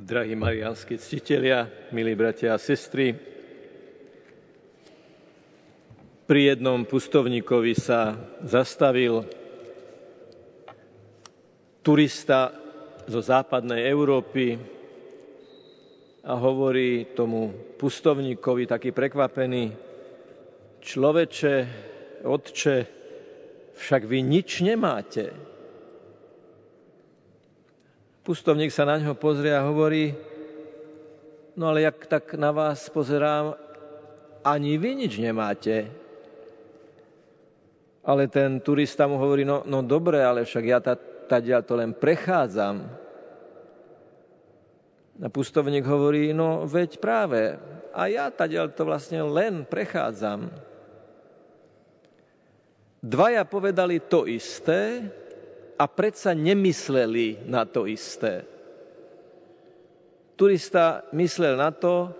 Drahí marianskí ctitelia, milí bratia a sestry, pri jednom pustovníkovi sa zastavil turista zo západnej Európy a hovorí tomu pustovníkovi taký prekvapený, človeče, otče, však vy nič nemáte. Pustovník sa na ňo pozrie a hovorí, no ale jak tak na vás pozerám, ani vy nič nemáte. Ale ten turista mu hovorí, no, no dobre, ale však ja tady to len prechádzam. A pustovník hovorí, no veď práve, a ja tady to vlastne len prechádzam. Dvaja povedali to isté a predsa nemysleli na to isté. Turista myslel na to,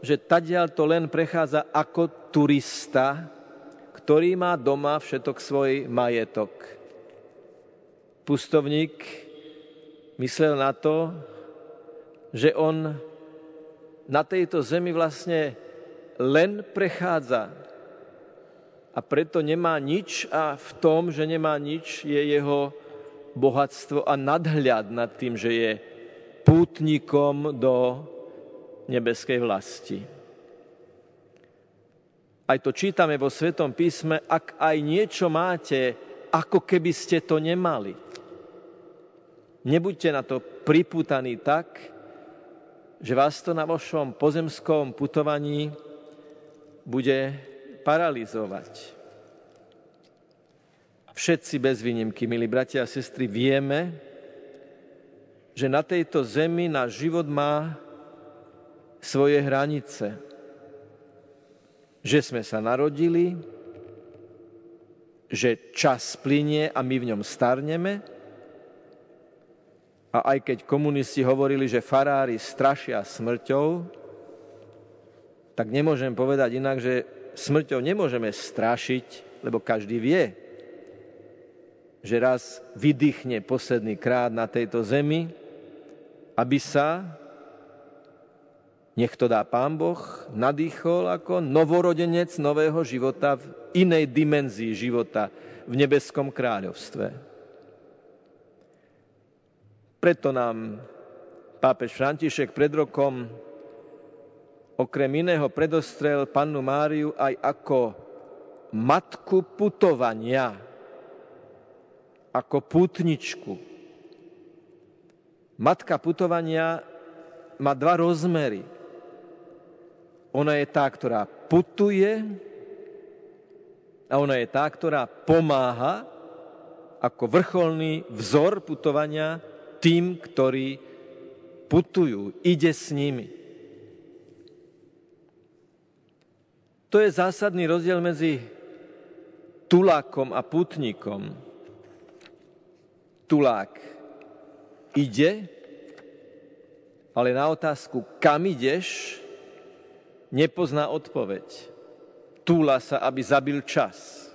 že tadiaľ to len prechádza ako turista, ktorý má doma všetok svoj majetok. Pustovník myslel na to, že on na tejto zemi vlastne len prechádza a preto nemá nič a v tom, že nemá nič, je jeho bohatstvo a nadhľad nad tým, že je pútnikom do nebeskej vlasti. Aj to čítame vo Svetom písme, ak aj niečo máte, ako keby ste to nemali. Nebuďte na to priputaní tak, že vás to na vašom pozemskom putovaní bude paralizovať. Všetci bez výnimky, milí bratia a sestry, vieme, že na tejto zemi náš život má svoje hranice. Že sme sa narodili, že čas plinie a my v ňom starneme, a aj keď komunisti hovorili, že farári strašia smrťou, tak nemôžem povedať inak, že smrťou nemôžeme strašiť, lebo každý vie, že raz vydýchne posledný krát na tejto zemi, aby sa, nech to dá Pán Boh, nadýchol ako novorodenec nového života v inej dimenzii života v nebeskom kráľovstve. Preto nám pápež František pred rokom okrem iného predostrel pannu Máriu aj ako matku putovania, ako putničku. Matka putovania má dva rozmery. Ona je tá, ktorá putuje a ona je tá, ktorá pomáha ako vrcholný vzor putovania tým, ktorí putujú, ide s nimi. To je zásadný rozdiel medzi tulákom a putníkom. Tulák ide, ale na otázku, kam ideš, nepozná odpoveď. Túla sa, aby zabil čas.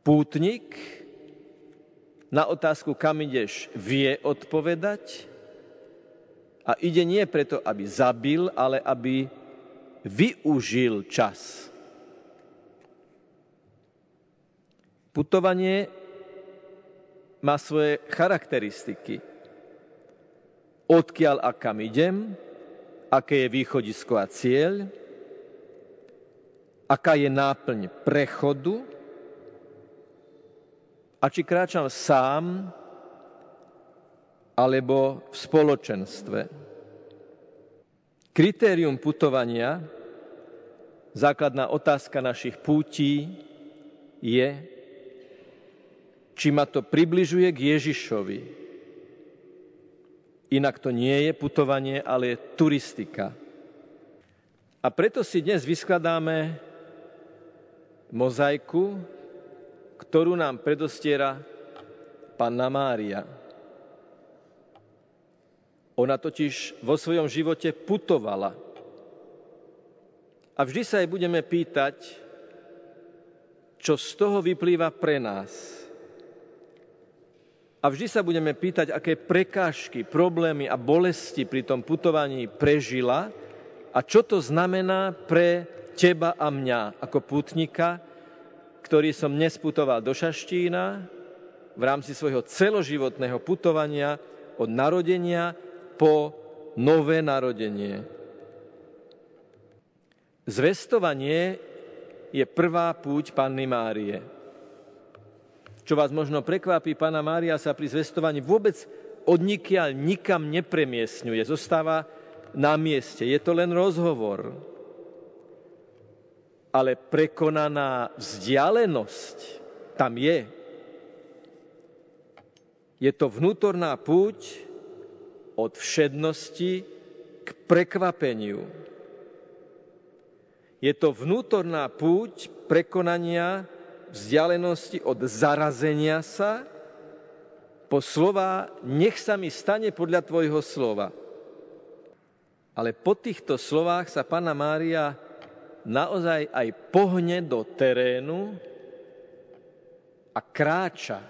Pútnik na otázku, kam ideš, vie odpovedať a ide nie preto, aby zabil, ale aby využil čas. Putovanie má svoje charakteristiky. Odkiaľ a kam idem, aké je východisko a cieľ, aká je náplň prechodu, a či kráčam sám alebo v spoločenstve. Kritérium putovania, základná otázka našich pútí je, či ma to približuje k Ježišovi. Inak to nie je putovanie, ale je turistika. A preto si dnes vyskladáme mozaiku, ktorú nám predostiera Panna Mária. Ona totiž vo svojom živote putovala. A vždy sa jej budeme pýtať, čo z toho vyplýva pre nás. A vždy sa budeme pýtať, aké prekážky, problémy a bolesti pri tom putovaní prežila a čo to znamená pre teba a mňa ako putnika, ktorý som dnes putoval do Šaštína v rámci svojho celoživotného putovania od narodenia po nové narodenie. Zvestovanie je prvá púť Panny Márie. Čo vás možno prekvapí, Pana Mária sa pri zvestovaní vôbec odnikiaľ nikam nepremiesňuje, zostáva na mieste. Je to len rozhovor. Ale prekonaná vzdialenosť tam je. Je to vnútorná púť od všednosti k prekvapeniu. Je to vnútorná púť prekonania vzdialenosti od zarazenia sa po slova nech sa mi stane podľa tvojho slova. Ale po týchto slovách sa Pána Mária naozaj aj pohne do terénu a kráča.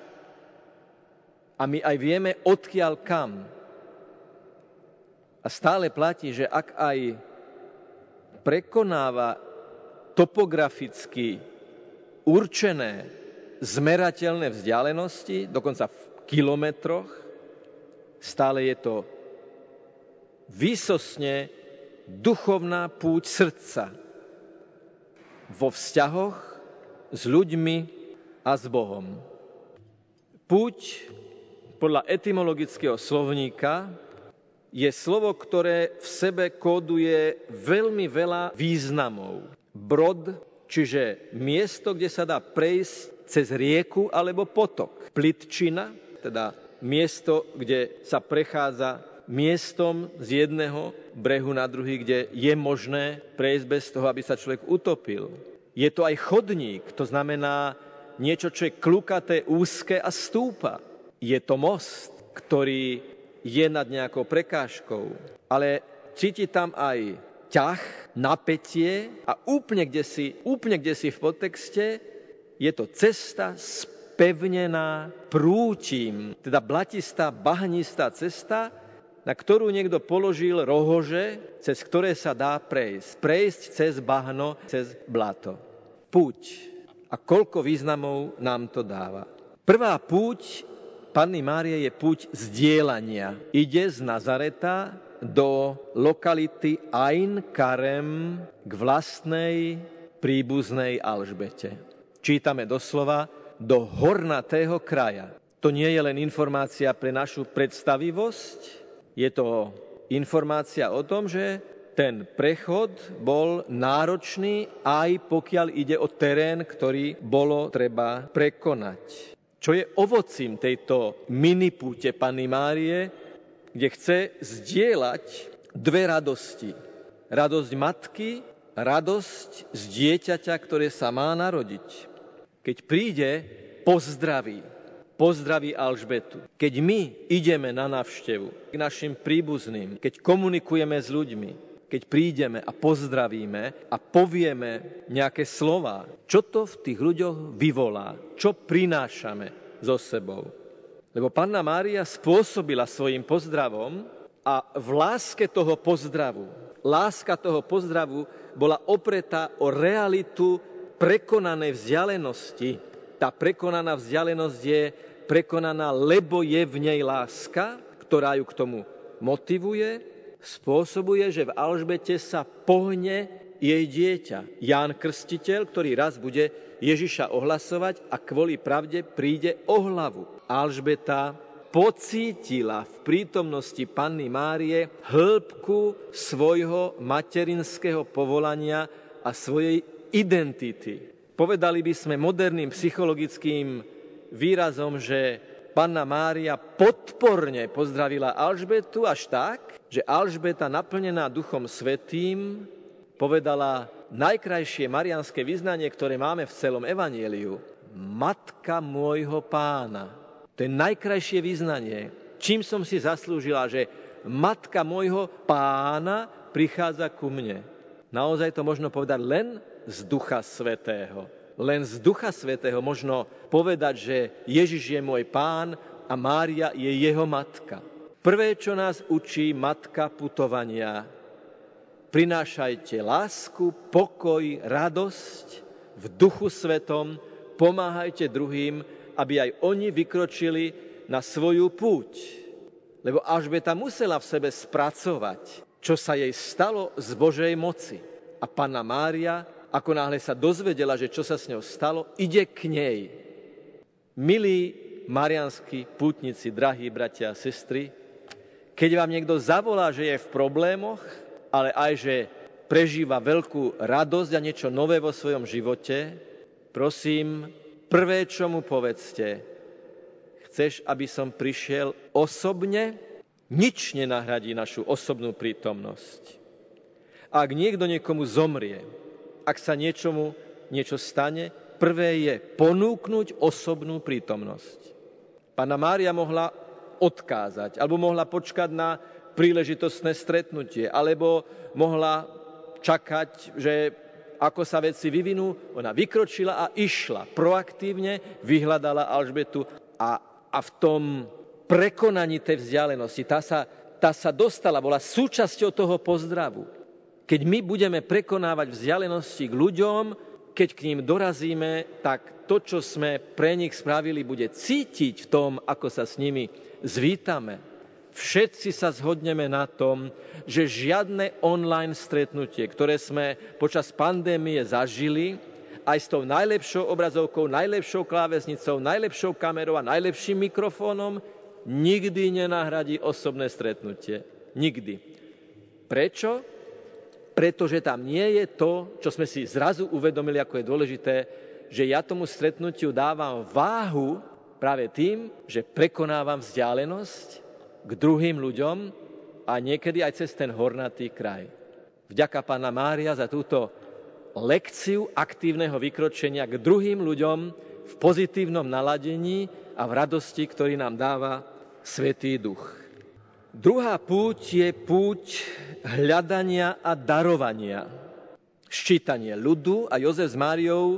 A my aj vieme, odkiaľ kam. A stále platí, že ak aj prekonáva topograficky určené zmerateľné vzdialenosti, dokonca v kilometroch, stále je to výsosne duchovná púť srdca vo vzťahoch s ľuďmi a s Bohom. Púť podľa etymologického slovníka je slovo, ktoré v sebe kóduje veľmi veľa významov. Brod čiže miesto, kde sa dá prejsť cez rieku alebo potok. Plitčina, teda miesto, kde sa prechádza miestom z jedného brehu na druhý, kde je možné prejsť bez toho, aby sa človek utopil. Je to aj chodník, to znamená niečo, čo je klukaté, úzke a stúpa. Je to most, ktorý je nad nejakou prekážkou, ale cíti tam aj ťah, napätie a úplne kde si, úplne kde si v podtexte je to cesta spevnená prúčim, teda blatistá, bahnistá cesta, na ktorú niekto položil rohože, cez ktoré sa dá prejsť. Prejsť cez bahno, cez blato. Púť. A koľko významov nám to dáva. Prvá púť Panny Márie je púť zdieľania. Ide z Nazareta do lokality Ain Karem k vlastnej príbuznej Alžbete. Čítame doslova do hornatého kraja. To nie je len informácia pre našu predstavivosť, je to informácia o tom, že ten prechod bol náročný aj pokiaľ ide o terén, ktorý bolo treba prekonať. Čo je ovocím tejto minipúte Panny Márie, kde chce zdieľať dve radosti. Radosť matky, radosť z dieťaťa, ktoré sa má narodiť. Keď príde, pozdraví. Pozdraví Alžbetu. Keď my ideme na návštevu k našim príbuzným, keď komunikujeme s ľuďmi, keď prídeme a pozdravíme a povieme nejaké slova, čo to v tých ľuďoch vyvolá, čo prinášame so sebou. Lebo Panna Mária spôsobila svojim pozdravom a v láske toho pozdravu, láska toho pozdravu bola opretá o realitu prekonanej vzdialenosti. Tá prekonaná vzdialenosť je prekonaná, lebo je v nej láska, ktorá ju k tomu motivuje, spôsobuje, že v Alžbete sa pohne jej dieťa. Ján Krstiteľ, ktorý raz bude Ježiša ohlasovať a kvôli pravde príde o hlavu. Alžbeta pocítila v prítomnosti Panny Márie hĺbku svojho materinského povolania a svojej identity. Povedali by sme moderným psychologickým výrazom, že Panna Mária podporne pozdravila Alžbetu až tak, že Alžbeta naplnená Duchom Svetým povedala najkrajšie marianské vyznanie, ktoré máme v celom evanieliu. Matka môjho pána. To je najkrajšie vyznanie. Čím som si zaslúžila, že matka môjho pána prichádza ku mne. Naozaj to možno povedať len z Ducha Svetého. Len z Ducha Svetého možno povedať, že Ježiš je môj pán a Mária je jeho matka. Prvé, čo nás učí matka putovania, prinášajte lásku, pokoj, radosť v duchu svetom, pomáhajte druhým, aby aj oni vykročili na svoju púť. Lebo Alžbeta musela v sebe spracovať, čo sa jej stalo z Božej moci. A Panna Mária, ako náhle sa dozvedela, že čo sa s ňou stalo, ide k nej. Milí marianskí pútnici, drahí bratia a sestry, keď vám niekto zavolá, že je v problémoch, ale aj, že prežíva veľkú radosť a niečo nové vo svojom živote, prosím, prvé, čo mu povedzte, chceš, aby som prišiel osobne? Nič nenahradí našu osobnú prítomnosť. Ak niekto niekomu zomrie, ak sa niečomu niečo stane, prvé je ponúknuť osobnú prítomnosť. Pána Mária mohla odkázať, alebo mohla počkať na príležitostné stretnutie, alebo mohla čakať, že ako sa veci vyvinú, ona vykročila a išla proaktívne, vyhľadala Alžbetu a, a v tom prekonaní tej vzdialenosti, tá sa, tá sa dostala, bola súčasťou toho pozdravu. Keď my budeme prekonávať vzdialenosti k ľuďom, keď k ním dorazíme, tak to, čo sme pre nich spravili, bude cítiť v tom, ako sa s nimi zvítame. Všetci sa zhodneme na tom, že žiadne online stretnutie, ktoré sme počas pandémie zažili, aj s tou najlepšou obrazovkou, najlepšou klávesnicou, najlepšou kamerou a najlepším mikrofónom, nikdy nenahradí osobné stretnutie. Nikdy. Prečo? Pretože tam nie je to, čo sme si zrazu uvedomili, ako je dôležité, že ja tomu stretnutiu dávam váhu práve tým, že prekonávam vzdialenosť k druhým ľuďom a niekedy aj cez ten hornatý kraj. Vďaka Pána Mária za túto lekciu aktívneho vykročenia k druhým ľuďom v pozitívnom naladení a v radosti, ktorý nám dáva Svetý Duch. Druhá púť je púť hľadania a darovania. Ščítanie ľudu a Jozef s Máriou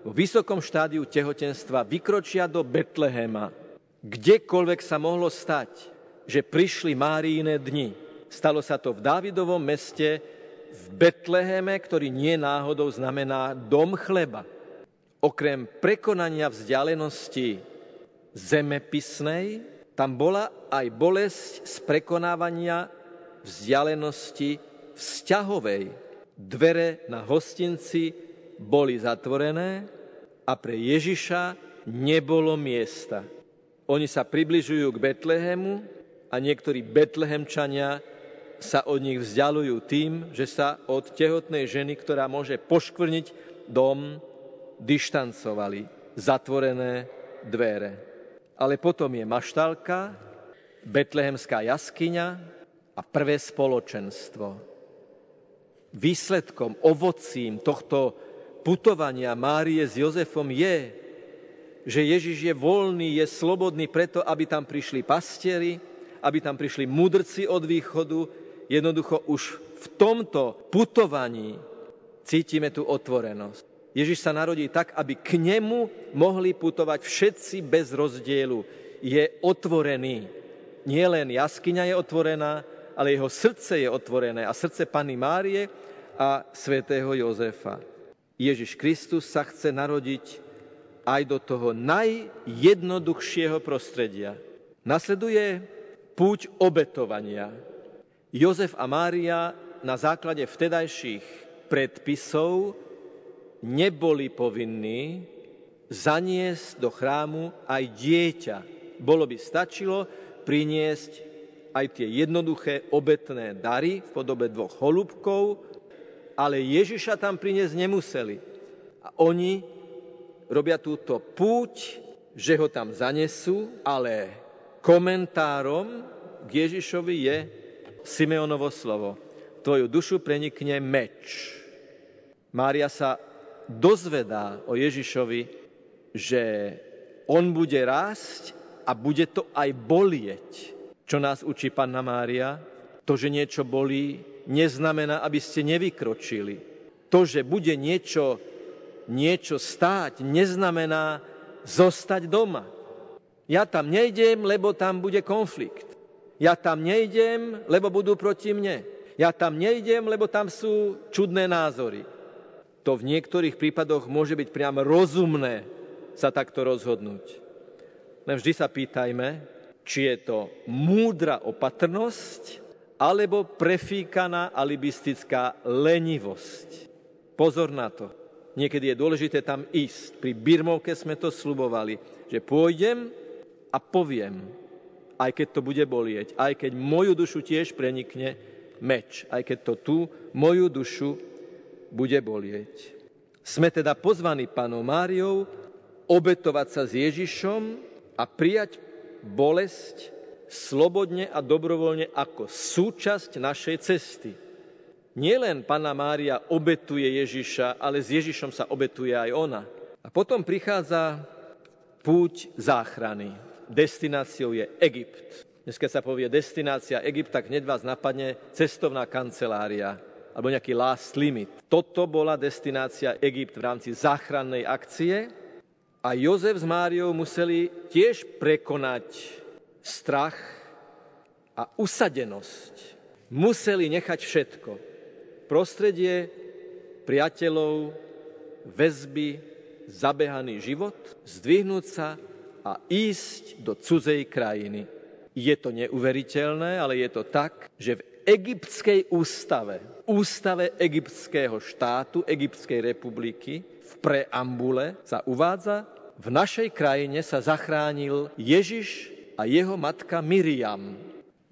v vysokom štádiu tehotenstva vykročia do Betlehema. Kdekoľvek sa mohlo stať, že prišli Máriine dni. Stalo sa to v Dávidovom meste, v Betleheme, ktorý nie náhodou znamená dom chleba. Okrem prekonania vzdialenosti zemepisnej, tam bola aj bolesť z prekonávania vzdialenosti vzťahovej. Dvere na hostinci boli zatvorené a pre Ježiša nebolo miesta. Oni sa približujú k Betlehemu a niektorí betlehemčania sa od nich vzdialujú tým, že sa od tehotnej ženy, ktorá môže poškvrniť dom, dištancovali. Zatvorené dvere ale potom je maštalka, betlehemská jaskyňa a prvé spoločenstvo. Výsledkom, ovocím tohto putovania Márie s Jozefom je, že Ježiš je voľný, je slobodný preto, aby tam prišli pastieri, aby tam prišli mudrci od východu. Jednoducho už v tomto putovaní cítime tú otvorenosť. Ježiš sa narodí tak, aby k nemu mohli putovať všetci bez rozdielu. Je otvorený. Nie len jaskyňa je otvorená, ale jeho srdce je otvorené a srdce Panny Márie a svätého Jozefa. Ježiš Kristus sa chce narodiť aj do toho najjednoduchšieho prostredia. Nasleduje púť obetovania. Jozef a Mária na základe vtedajších predpisov neboli povinní zaniesť do chrámu aj dieťa. Bolo by stačilo priniesť aj tie jednoduché obetné dary v podobe dvoch holubkov, ale Ježiša tam priniesť nemuseli. A oni robia túto púť, že ho tam zanesú, ale komentárom k Ježišovi je Simeonovo slovo. Tvoju dušu prenikne meč. Mária sa dozvedá o Ježišovi, že on bude rásť a bude to aj bolieť. Čo nás učí Panna Mária? To, že niečo bolí, neznamená, aby ste nevykročili. To, že bude niečo, niečo stáť, neznamená zostať doma. Ja tam nejdem, lebo tam bude konflikt. Ja tam nejdem, lebo budú proti mne. Ja tam nejdem, lebo tam sú čudné názory. To v niektorých prípadoch môže byť priam rozumné sa takto rozhodnúť. Len vždy sa pýtajme, či je to múdra opatrnosť, alebo prefíkaná alibistická lenivosť. Pozor na to. Niekedy je dôležité tam ísť. Pri Birmovke sme to slubovali, že pôjdem a poviem, aj keď to bude bolieť, aj keď moju dušu tiež prenikne meč, aj keď to tu moju dušu bude bolieť. Sme teda pozvaní panom Máriou obetovať sa s Ježišom a prijať bolesť slobodne a dobrovoľne ako súčasť našej cesty. Nielen Pana Mária obetuje Ježiša, ale s Ježišom sa obetuje aj ona. A potom prichádza púť záchrany destináciou je Egypt. Dnes, keď sa povie destinácia Egypt, tak hneď vás napadne cestovná kancelária alebo nejaký last limit. Toto bola destinácia Egypt v rámci záchrannej akcie a Jozef s Máriou museli tiež prekonať strach a usadenosť. Museli nechať všetko. Prostredie, priateľov, väzby, zabehaný život, zdvihnúť sa a ísť do cudzej krajiny. Je to neuveriteľné, ale je to tak, že v egyptskej ústave, ústave egyptského štátu, Egyptskej republiky, v preambule sa uvádza, v našej krajine sa zachránil Ježiš a jeho matka Miriam.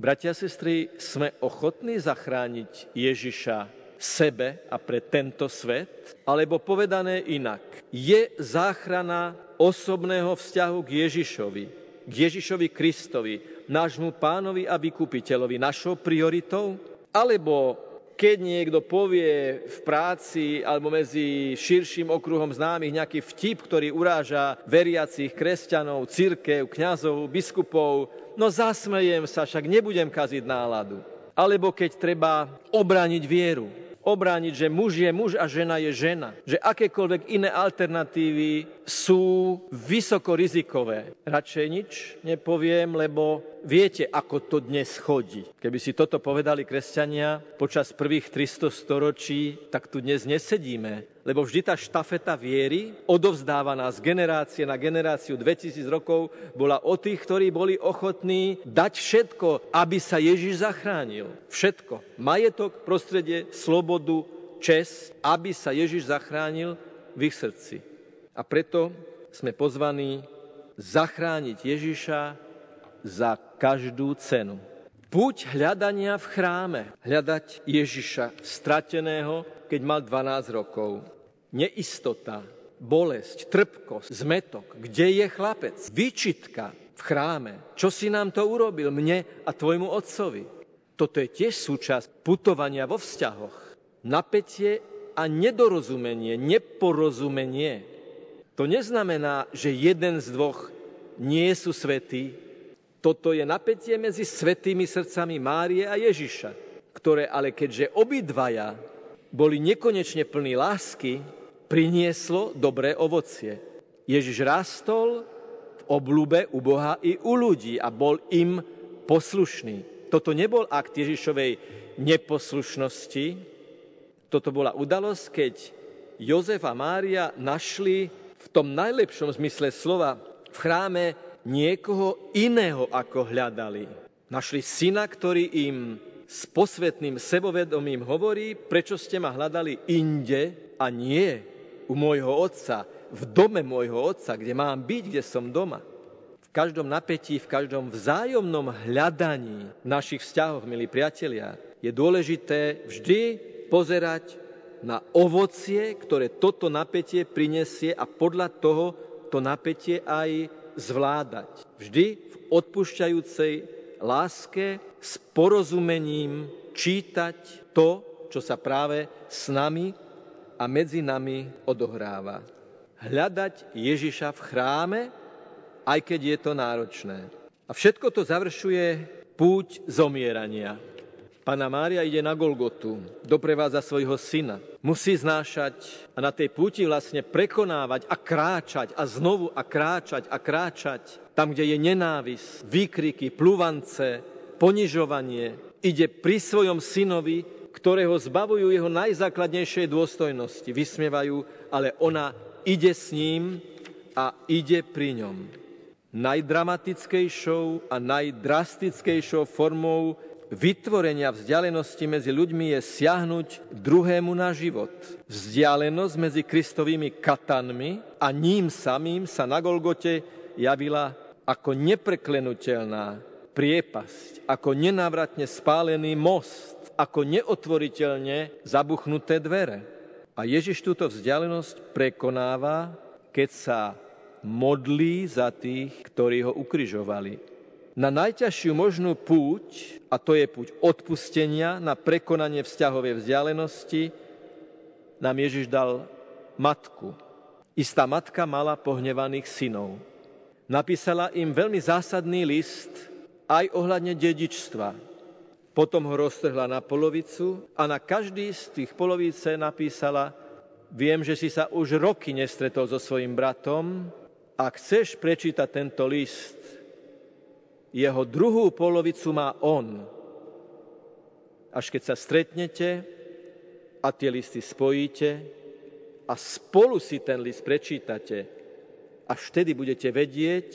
Bratia a sestry, sme ochotní zachrániť Ježiša sebe a pre tento svet? Alebo povedané inak, je záchrana osobného vzťahu k Ježišovi, k Ježišovi Kristovi, nášmu pánovi a vykupiteľovi, našou prioritou? Alebo keď niekto povie v práci alebo medzi širším okruhom známych nejaký vtip, ktorý uráža veriacich kresťanov, církev, kňazov, biskupov, no zasmejem sa, však nebudem kaziť náladu. Alebo keď treba obrániť vieru, obrániť, že muž je muž a žena je žena. Že akékoľvek iné alternatívy sú vysoko rizikové. Radšej nič nepoviem, lebo viete, ako to dnes chodí. Keby si toto povedali kresťania počas prvých 300 storočí, tak tu dnes nesedíme. Lebo vždy tá štafeta viery, odovzdávaná z generácie na generáciu 2000 rokov, bola o tých, ktorí boli ochotní dať všetko, aby sa Ježiš zachránil. Všetko. Majetok, prostredie, slobodu, čest, aby sa Ježiš zachránil v ich srdci. A preto sme pozvaní zachrániť Ježiša za každú cenu. Púť hľadania v chráme, hľadať Ježiša strateného, keď mal 12 rokov. Neistota, bolesť, trpkosť, zmetok. Kde je chlapec? Výčitka v chráme. Čo si nám to urobil, mne a tvojmu otcovi? Toto je tiež súčasť putovania vo vzťahoch. Napätie a nedorozumenie, neporozumenie to neznamená, že jeden z dvoch nie sú svetí. Toto je napätie medzi svetými srdcami Márie a Ježiša, ktoré ale keďže obidvaja boli nekonečne plní lásky, prinieslo dobré ovocie. Ježiš rastol v oblúbe u Boha i u ľudí a bol im poslušný. Toto nebol akt Ježišovej neposlušnosti, toto bola udalosť, keď Jozef a Mária našli v tom najlepšom zmysle slova v chráme niekoho iného, ako hľadali. Našli syna, ktorý im s posvetným sebovedomím hovorí, prečo ste ma hľadali inde a nie u môjho otca, v dome môjho otca, kde mám byť, kde som doma. V každom napätí, v každom vzájomnom hľadaní našich vzťahov, milí priatelia, je dôležité vždy pozerať na ovocie, ktoré toto napätie prinesie a podľa toho to napätie aj zvládať. Vždy v odpúšťajúcej láske s porozumením čítať to, čo sa práve s nami a medzi nami odohráva. Hľadať Ježiša v chráme, aj keď je to náročné. A všetko to završuje púť zomierania. Pana Mária ide na Golgotu, doprevádza svojho syna. Musí znášať a na tej púti vlastne prekonávať a kráčať a znovu a kráčať a kráčať. Tam, kde je nenávis, výkriky, plúvance, ponižovanie. Ide pri svojom synovi, ktorého zbavujú jeho najzákladnejšej dôstojnosti. Vysmievajú, ale ona ide s ním a ide pri ňom. Najdramatickejšou a najdrastickejšou formou vytvorenia vzdialenosti medzi ľuďmi je siahnuť druhému na život. Vzdialenosť medzi Kristovými katanmi a ním samým sa na Golgote javila ako nepreklenutelná priepasť, ako nenávratne spálený most, ako neotvoriteľne zabuchnuté dvere. A Ježiš túto vzdialenosť prekonáva, keď sa modlí za tých, ktorí ho ukrižovali na najťažšiu možnú púť, a to je púť odpustenia na prekonanie vzťahovej vzdialenosti, nám Ježiš dal matku. Istá matka mala pohnevaných synov. Napísala im veľmi zásadný list aj ohľadne dedičstva. Potom ho roztrhla na polovicu a na každý z tých polovice napísala Viem, že si sa už roky nestretol so svojim bratom. Ak chceš prečítať tento list, jeho druhú polovicu má on. Až keď sa stretnete a tie listy spojíte a spolu si ten list prečítate, až vtedy budete vedieť,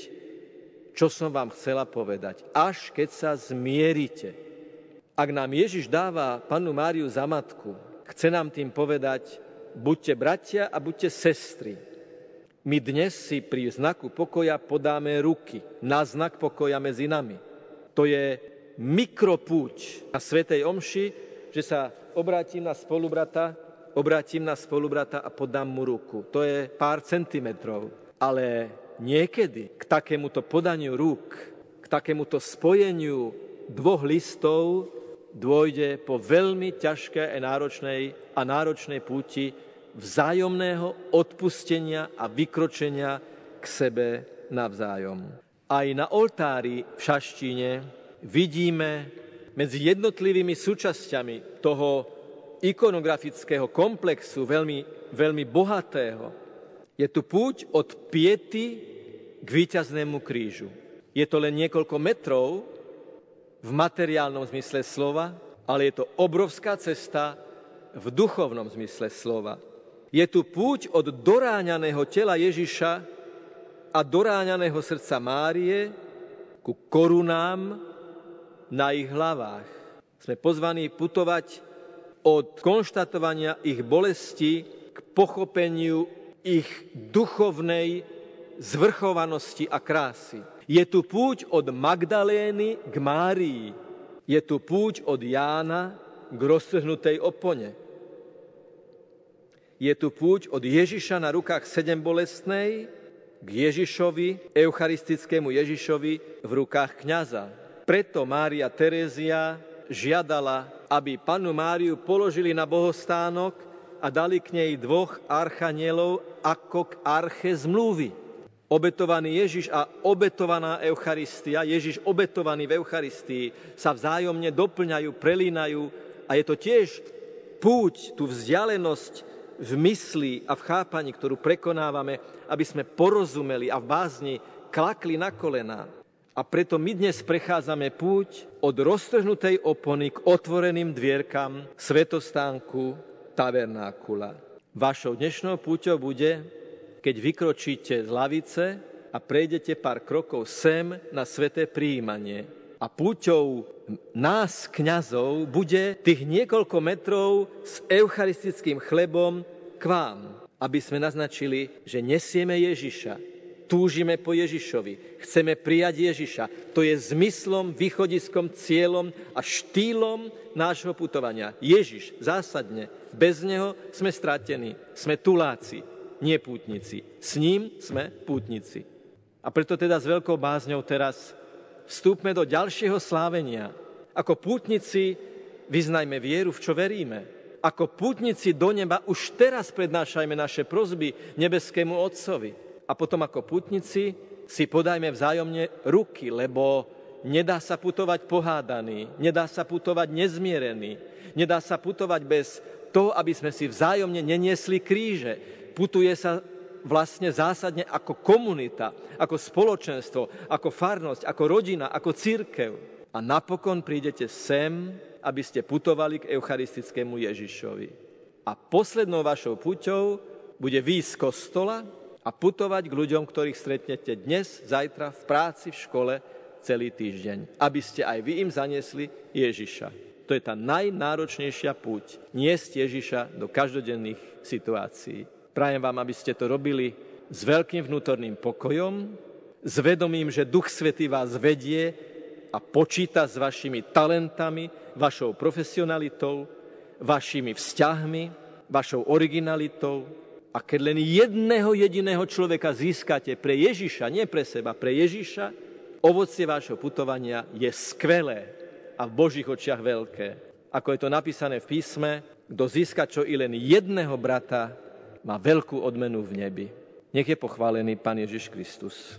čo som vám chcela povedať. Až keď sa zmierite. Ak nám Ježiš dáva panu Máriu za matku, chce nám tým povedať, buďte bratia a buďte sestry. My dnes si pri znaku pokoja podáme ruky na znak pokoja medzi nami. To je mikropúť na Svetej Omši, že sa obrátim na spolubrata, obrátim na spolubrata a podám mu ruku. To je pár centimetrov. Ale niekedy k takémuto podaniu rúk, k takémuto spojeniu dvoch listov dôjde po veľmi ťažkej a náročnej, a náročnej púti vzájomného odpustenia a vykročenia k sebe navzájom. Aj na oltári v Šaštine vidíme medzi jednotlivými súčasťami toho ikonografického komplexu, veľmi, veľmi bohatého, je tu púť od piety k víťaznému krížu. Je to len niekoľko metrov v materiálnom zmysle slova, ale je to obrovská cesta v duchovnom zmysle slova. Je tu púť od doráňaného tela Ježiša a doráňaného srdca Márie ku korunám na ich hlavách. Sme pozvaní putovať od konštatovania ich bolesti k pochopeniu ich duchovnej zvrchovanosti a krásy. Je tu púť od Magdalény k Márii. Je tu púť od Jána k roztrhnutej opone. Je tu púť od Ježiša na rukách sedem bolestnej k Ježišovi, eucharistickému Ježišovi v rukách kňaza. Preto Mária Terézia žiadala, aby panu Máriu položili na bohostánok a dali k nej dvoch archanielov ako k arche zmluvy. Obetovaný Ježiš a obetovaná Eucharistia, Ježiš obetovaný v Eucharistii sa vzájomne doplňajú, prelínajú a je to tiež púť, tú vzdialenosť v mysli a v chápaní, ktorú prekonávame, aby sme porozumeli a v bázni klakli na kolená. A preto my dnes prechádzame púť od roztrhnutej opony k otvoreným dvierkam svetostánku tabernákula. Vašou dnešnou púťou bude, keď vykročíte z lavice a prejdete pár krokov sem na sveté príjmanie. A púťou nás, kňazov, bude tých niekoľko metrov s eucharistickým chlebom k vám, aby sme naznačili, že nesieme Ježiša, túžime po Ježišovi, chceme prijať Ježiša. To je zmyslom, východiskom, cieľom a štýlom nášho putovania. Ježiš, zásadne, bez neho sme stratení, sme tuláci, nie pútnici. S ním sme pútnici. A preto teda s veľkou bázňou teraz vstúpme do ďalšieho slávenia. Ako pútnici vyznajme vieru, v čo veríme. Ako pútnici do neba už teraz prednášajme naše prozby nebeskému Otcovi. A potom ako pútnici si podajme vzájomne ruky, lebo nedá sa putovať pohádaný, nedá sa putovať nezmierený, nedá sa putovať bez toho, aby sme si vzájomne neniesli kríže. Putuje sa vlastne zásadne ako komunita, ako spoločenstvo, ako farnosť, ako rodina, ako církev. A napokon prídete sem, aby ste putovali k eucharistickému Ježišovi. A poslednou vašou puťou bude výjsť z kostola a putovať k ľuďom, ktorých stretnete dnes, zajtra, v práci, v škole, celý týždeň. Aby ste aj vy im zaniesli Ježiša. To je tá najnáročnejšia púť. Niesť Ježiša do každodenných situácií. Prajem vám, aby ste to robili s veľkým vnútorným pokojom, s vedomím, že Duch Svetý vás vedie a počíta s vašimi talentami, vašou profesionalitou, vašimi vzťahmi, vašou originalitou. A keď len jedného jediného človeka získate pre Ježiša, nie pre seba, pre Ježiša, ovocie vášho putovania je skvelé a v Božích očiach veľké. Ako je to napísané v písme, kto získa čo i len jedného brata, má veľkú odmenu v nebi. Nech je pochválený Pán Ježiš Kristus.